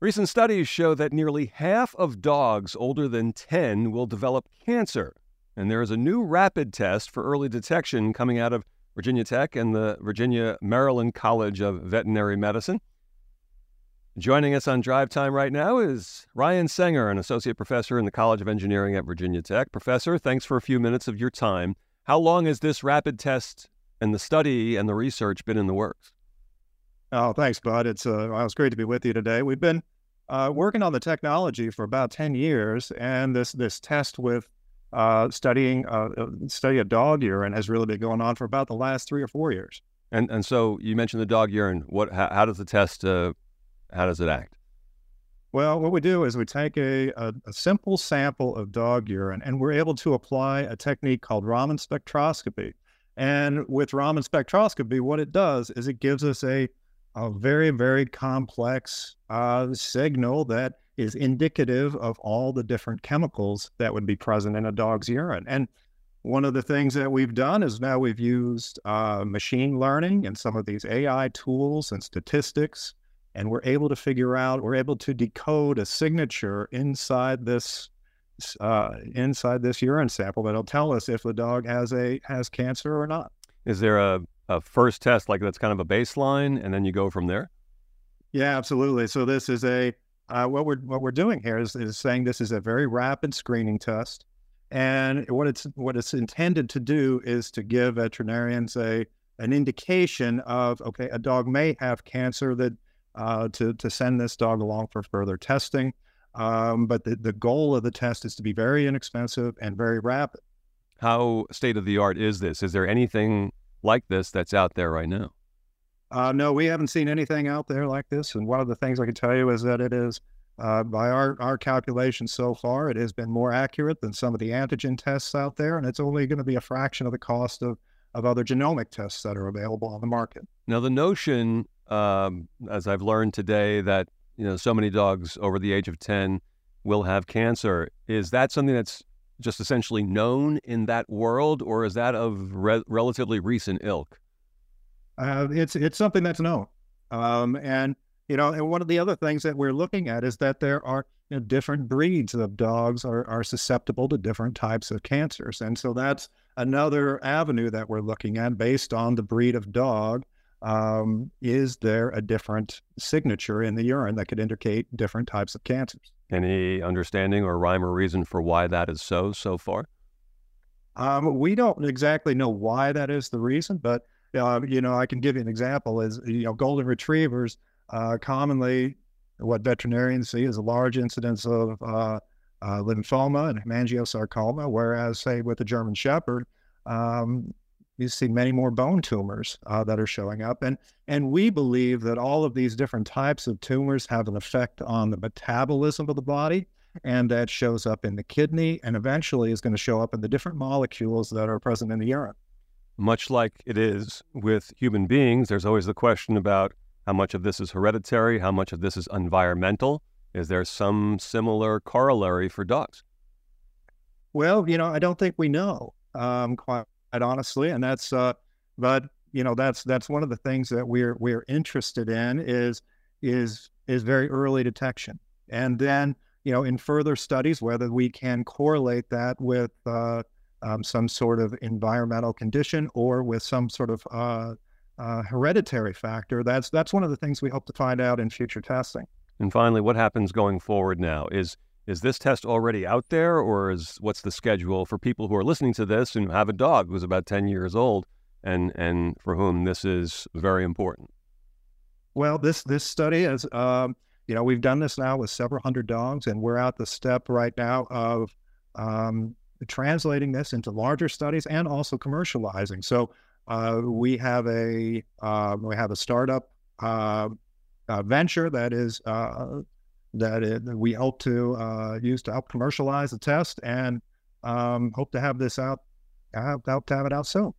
Recent studies show that nearly half of dogs older than 10 will develop cancer. And there is a new rapid test for early detection coming out of Virginia Tech and the Virginia Maryland College of Veterinary Medicine. Joining us on Drive Time right now is Ryan Senger, an associate professor in the College of Engineering at Virginia Tech. Professor, thanks for a few minutes of your time. How long has this rapid test and the study and the research been in the works? Oh, thanks, Budd. It's uh, well, it's great to be with you today. We've been uh, working on the technology for about ten years, and this this test with uh, studying uh, uh, study of dog urine has really been going on for about the last three or four years. And and so you mentioned the dog urine. What? How, how does the test? Uh, how does it act? Well, what we do is we take a, a, a, simple sample of dog urine, and we're able to apply a technique called Raman spectroscopy. And with Raman spectroscopy, what it does is it gives us a a very, very complex uh, signal that is indicative of all the different chemicals that would be present in a dog's urine. And one of the things that we've done is now we've used uh, machine learning and some of these AI tools and statistics, and we're able to figure out, we're able to decode a signature inside this uh, inside this urine sample that'll tell us if the dog has a has cancer or not. Is there a a first test like that's kind of a baseline, and then you go from there? Yeah, absolutely. So this is a uh, what we're what we're doing here is, is saying this is a very rapid screening test, and what it's what it's intended to do is to give veterinarians a an indication of okay, a dog may have cancer that uh, to to send this dog along for further testing. Um, but the, the goal of the test is to be very inexpensive and very rapid. How state of the art is this? Is there anything like this that's out there right now? Uh, no, we haven't seen anything out there like this. And one of the things I can tell you is that it is, uh, by our, our calculations so far, it has been more accurate than some of the antigen tests out there. And it's only going to be a fraction of the cost of, of other genomic tests that are available on the market. Now, the notion, um, as I've learned today, that you know so many dogs over the age of 10 will have cancer, is that something that's just essentially known in that world, or is that of re- relatively recent ilk? Uh, it's it's something that's known, um, and you know, and one of the other things that we're looking at is that there are you know, different breeds of dogs are are susceptible to different types of cancers, and so that's another avenue that we're looking at based on the breed of dog. Um, is there a different signature in the urine that could indicate different types of cancers? Any understanding or rhyme or reason for why that is so so far? Um, we don't exactly know why that is the reason, but uh, you know, I can give you an example. Is you know, golden retrievers uh, commonly what veterinarians see is a large incidence of uh, uh lymphoma and hemangiosarcoma, whereas say with the German Shepherd, um, you see many more bone tumors uh, that are showing up. And, and we believe that all of these different types of tumors have an effect on the metabolism of the body. And that shows up in the kidney and eventually is going to show up in the different molecules that are present in the urine. Much like it is with human beings, there's always the question about how much of this is hereditary, how much of this is environmental. Is there some similar corollary for dogs? Well, you know, I don't think we know um, quite honestly, and that's uh, but you know that's that's one of the things that we're we're interested in is is is very early detection, and then you know in further studies whether we can correlate that with uh, um, some sort of environmental condition or with some sort of uh, uh, hereditary factor. That's that's one of the things we hope to find out in future testing. And finally, what happens going forward now is is this test already out there, or is what's the schedule for people who are listening to this and have a dog who's about 10 years old and, and for whom this is very important? Well, this, this study is, um, you know, we've done this now with several hundred dogs, and we're at the step right now of um, translating this into larger studies and also commercializing. So uh, we have a uh, we have a startup uh, venture that is uh, that, it, that we hope to uh, use to help commercialize the test and um, hope to have this out, uh, hope to have it out soon.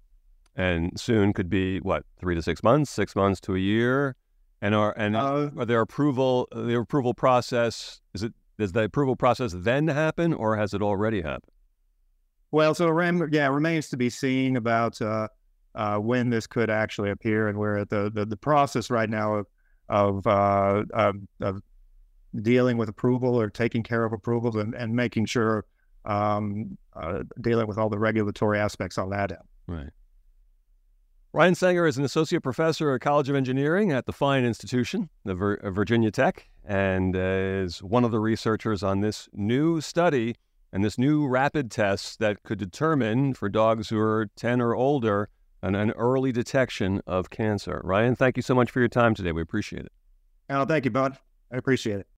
And soon could be what three to six months, six months to a year, and are and uh, are there approval the approval process is it does the approval process then happen or has it already happened? Well, so yeah, remains to be seen about uh, uh, when this could actually appear, and we're at the the, the process right now of of, uh, of, of dealing with approval or taking care of approvals and, and making sure um, uh, dealing with all the regulatory aspects on that end. Right. Ryan Senger is an associate professor at College of Engineering at the Fine Institution of Virginia Tech and uh, is one of the researchers on this new study and this new rapid test that could determine for dogs who are 10 or older an, an early detection of cancer. Ryan, thank you so much for your time today. We appreciate it. Oh, thank you, Budd. I appreciate it.